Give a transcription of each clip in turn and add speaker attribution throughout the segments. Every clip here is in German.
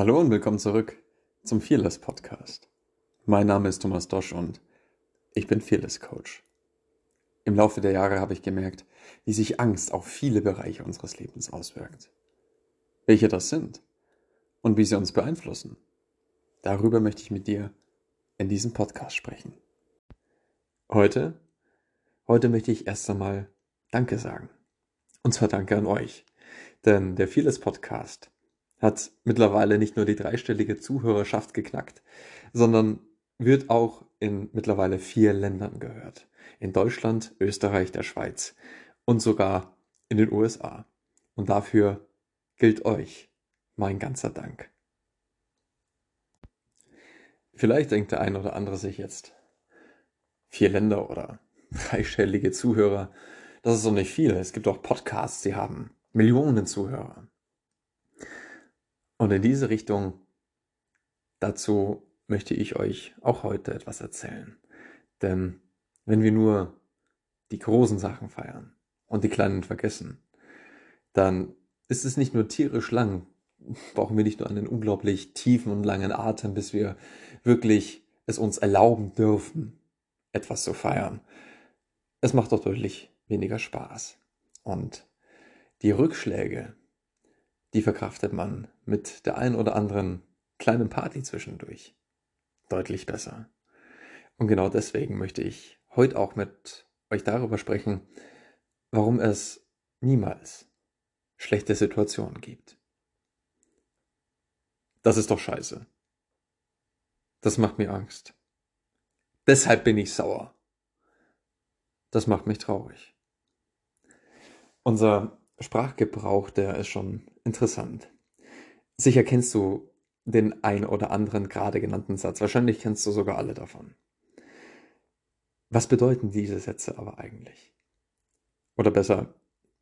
Speaker 1: Hallo und willkommen zurück zum Fearless Podcast. Mein Name ist Thomas Dosch und ich bin Fearless Coach. Im Laufe der Jahre habe ich gemerkt, wie sich Angst auf viele Bereiche unseres Lebens auswirkt. Welche das sind und wie sie uns beeinflussen. Darüber möchte ich mit dir in diesem Podcast sprechen. Heute, heute möchte ich erst einmal Danke sagen. Und zwar Danke an euch. Denn der Fearless Podcast hat mittlerweile nicht nur die dreistellige Zuhörerschaft geknackt, sondern wird auch in mittlerweile vier Ländern gehört. In Deutschland, Österreich, der Schweiz und sogar in den USA. Und dafür gilt euch mein ganzer Dank. Vielleicht denkt der ein oder andere sich jetzt, vier Länder oder dreistellige Zuhörer, das ist doch nicht viel. Es gibt auch Podcasts, die haben Millionen Zuhörer. Und in diese Richtung, dazu möchte ich euch auch heute etwas erzählen. Denn wenn wir nur die großen Sachen feiern und die kleinen vergessen, dann ist es nicht nur tierisch lang, brauchen wir nicht nur einen unglaublich tiefen und langen Atem, bis wir wirklich es uns erlauben dürfen, etwas zu feiern. Es macht doch deutlich weniger Spaß. Und die Rückschläge, die verkraftet man mit der ein oder anderen kleinen Party zwischendurch deutlich besser. Und genau deswegen möchte ich heute auch mit euch darüber sprechen, warum es niemals schlechte Situationen gibt. Das ist doch scheiße. Das macht mir Angst. Deshalb bin ich sauer. Das macht mich traurig. Unser Sprachgebrauch, der ist schon interessant. Sicher kennst du den ein oder anderen gerade genannten Satz. Wahrscheinlich kennst du sogar alle davon. Was bedeuten diese Sätze aber eigentlich? Oder besser,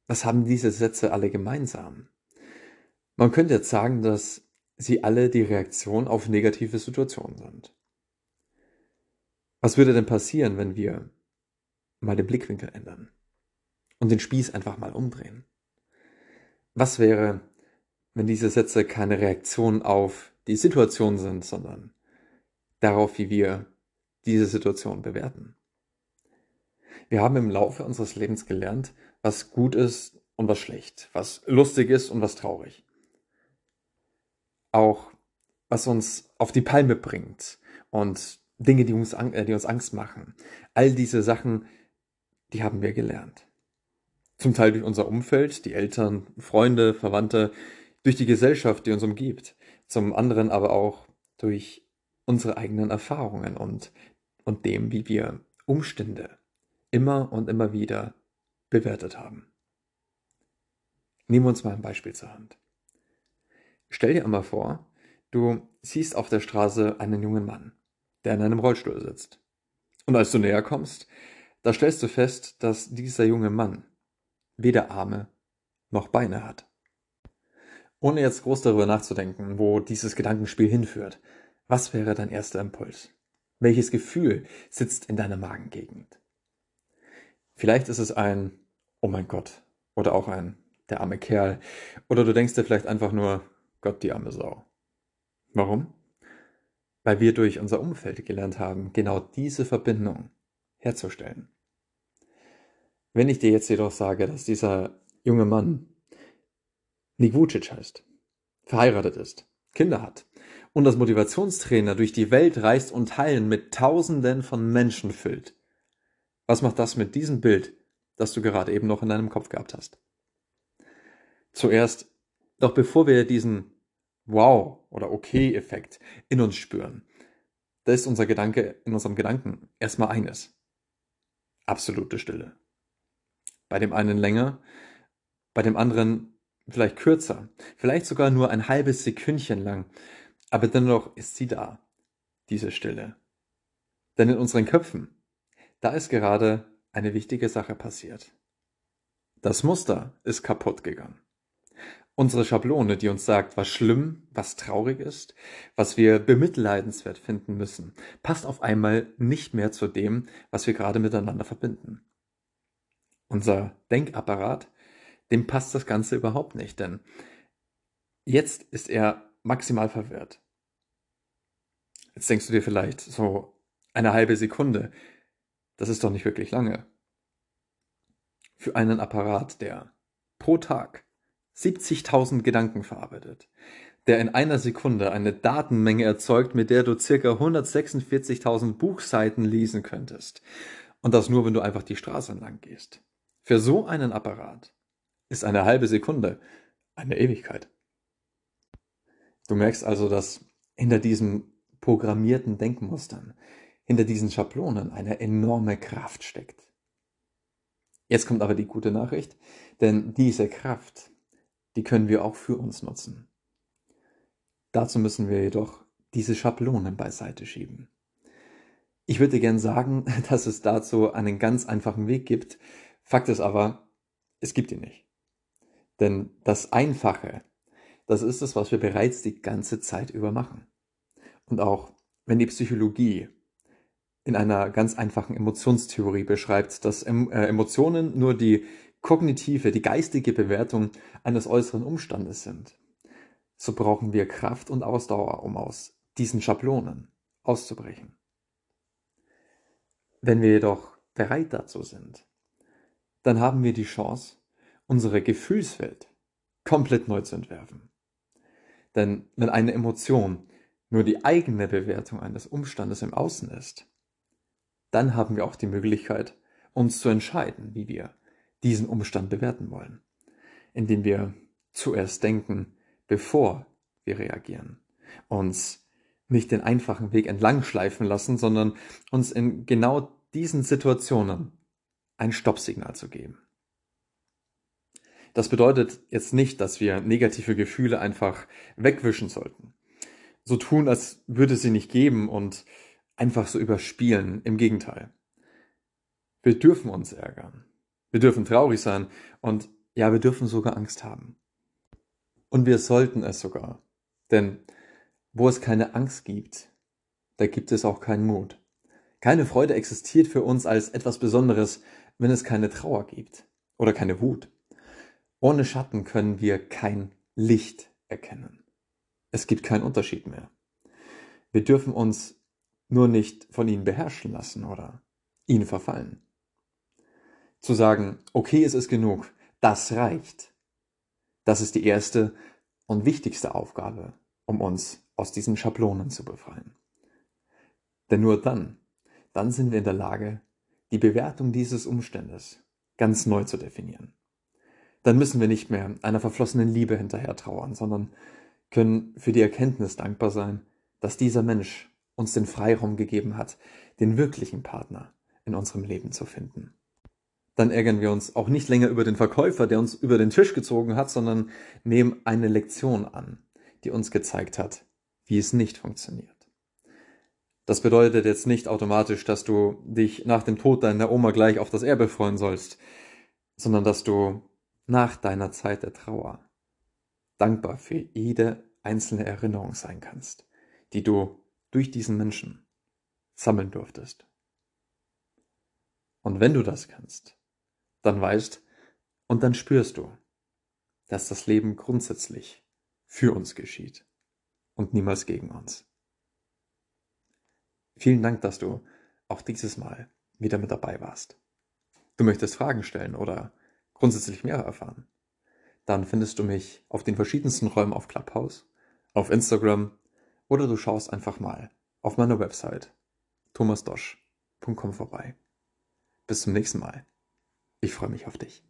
Speaker 1: was haben diese Sätze alle gemeinsam? Man könnte jetzt sagen, dass sie alle die Reaktion auf negative Situationen sind. Was würde denn passieren, wenn wir mal den Blickwinkel ändern und den Spieß einfach mal umdrehen? Was wäre, wenn diese Sätze keine Reaktion auf die Situation sind, sondern darauf, wie wir diese Situation bewerten? Wir haben im Laufe unseres Lebens gelernt, was gut ist und was schlecht, was lustig ist und was traurig. Auch was uns auf die Palme bringt und Dinge, die uns, äh, die uns Angst machen. All diese Sachen, die haben wir gelernt. Zum Teil durch unser Umfeld, die Eltern, Freunde, Verwandte, durch die Gesellschaft, die uns umgibt. Zum anderen aber auch durch unsere eigenen Erfahrungen und, und dem, wie wir Umstände immer und immer wieder bewertet haben. Nehmen wir uns mal ein Beispiel zur Hand. Stell dir einmal vor, du siehst auf der Straße einen jungen Mann, der in einem Rollstuhl sitzt. Und als du näher kommst, da stellst du fest, dass dieser junge Mann weder Arme noch Beine hat. Ohne jetzt groß darüber nachzudenken, wo dieses Gedankenspiel hinführt, was wäre dein erster Impuls? Welches Gefühl sitzt in deiner Magengegend? Vielleicht ist es ein Oh mein Gott oder auch ein Der arme Kerl oder du denkst dir vielleicht einfach nur Gott die arme Sau. Warum? Weil wir durch unser Umfeld gelernt haben, genau diese Verbindung herzustellen. Wenn ich dir jetzt jedoch sage, dass dieser junge Mann Nick Vucic heißt, verheiratet ist, Kinder hat und als Motivationstrainer durch die Welt reist und Teilen mit Tausenden von Menschen füllt, was macht das mit diesem Bild, das du gerade eben noch in deinem Kopf gehabt hast? Zuerst, doch bevor wir diesen Wow oder Okay-Effekt in uns spüren, da ist unser Gedanke in unserem Gedanken erstmal eines. Absolute Stille. Bei dem einen länger, bei dem anderen vielleicht kürzer, vielleicht sogar nur ein halbes Sekündchen lang, aber dennoch ist sie da, diese Stille. Denn in unseren Köpfen, da ist gerade eine wichtige Sache passiert. Das Muster ist kaputt gegangen. Unsere Schablone, die uns sagt, was schlimm, was traurig ist, was wir bemitleidenswert finden müssen, passt auf einmal nicht mehr zu dem, was wir gerade miteinander verbinden. Unser Denkapparat, dem passt das Ganze überhaupt nicht, denn jetzt ist er maximal verwirrt. Jetzt denkst du dir vielleicht so eine halbe Sekunde. Das ist doch nicht wirklich lange. Für einen Apparat, der pro Tag 70.000 Gedanken verarbeitet, der in einer Sekunde eine Datenmenge erzeugt, mit der du circa 146.000 Buchseiten lesen könntest. Und das nur, wenn du einfach die Straße entlang gehst. Für so einen Apparat ist eine halbe Sekunde eine Ewigkeit. Du merkst also, dass hinter diesen programmierten Denkmustern, hinter diesen Schablonen eine enorme Kraft steckt. Jetzt kommt aber die gute Nachricht, denn diese Kraft, die können wir auch für uns nutzen. Dazu müssen wir jedoch diese Schablonen beiseite schieben. Ich würde gern sagen, dass es dazu einen ganz einfachen Weg gibt. Fakt ist aber, es gibt ihn nicht. Denn das Einfache, das ist es, was wir bereits die ganze Zeit über machen. Und auch wenn die Psychologie in einer ganz einfachen Emotionstheorie beschreibt, dass äh, Emotionen nur die kognitive, die geistige Bewertung eines äußeren Umstandes sind, so brauchen wir Kraft und Ausdauer, um aus diesen Schablonen auszubrechen. Wenn wir jedoch bereit dazu sind, dann haben wir die Chance, unsere Gefühlswelt komplett neu zu entwerfen. Denn wenn eine Emotion nur die eigene Bewertung eines Umstandes im Außen ist, dann haben wir auch die Möglichkeit, uns zu entscheiden, wie wir diesen Umstand bewerten wollen, indem wir zuerst denken, bevor wir reagieren, uns nicht den einfachen Weg entlang schleifen lassen, sondern uns in genau diesen Situationen ein Stoppsignal zu geben. Das bedeutet jetzt nicht, dass wir negative Gefühle einfach wegwischen sollten. So tun, als würde sie nicht geben und einfach so überspielen. Im Gegenteil. Wir dürfen uns ärgern. Wir dürfen traurig sein und ja, wir dürfen sogar Angst haben. Und wir sollten es sogar. Denn wo es keine Angst gibt, da gibt es auch keinen Mut. Keine Freude existiert für uns als etwas Besonderes, wenn es keine Trauer gibt oder keine Wut. Ohne Schatten können wir kein Licht erkennen. Es gibt keinen Unterschied mehr. Wir dürfen uns nur nicht von ihnen beherrschen lassen oder ihnen verfallen. Zu sagen, okay, es ist genug, das reicht. Das ist die erste und wichtigste Aufgabe, um uns aus diesen Schablonen zu befreien. Denn nur dann, dann sind wir in der Lage, die Bewertung dieses Umstandes ganz neu zu definieren dann müssen wir nicht mehr einer verflossenen Liebe hinterher trauern, sondern können für die Erkenntnis dankbar sein, dass dieser Mensch uns den Freiraum gegeben hat, den wirklichen Partner in unserem Leben zu finden. Dann ärgern wir uns auch nicht länger über den Verkäufer, der uns über den Tisch gezogen hat, sondern nehmen eine Lektion an, die uns gezeigt hat, wie es nicht funktioniert. Das bedeutet jetzt nicht automatisch, dass du dich nach dem Tod deiner Oma gleich auf das Erbe freuen sollst, sondern dass du nach deiner Zeit der Trauer dankbar für jede einzelne Erinnerung sein kannst, die du durch diesen Menschen sammeln durftest. Und wenn du das kannst, dann weißt und dann spürst du, dass das Leben grundsätzlich für uns geschieht und niemals gegen uns. Vielen Dank, dass du auch dieses Mal wieder mit dabei warst. Du möchtest Fragen stellen oder grundsätzlich mehr erfahren, dann findest du mich auf den verschiedensten Räumen auf Clubhouse, auf Instagram oder du schaust einfach mal auf meiner Website thomasdosch.com vorbei. Bis zum nächsten Mal. Ich freue mich auf dich.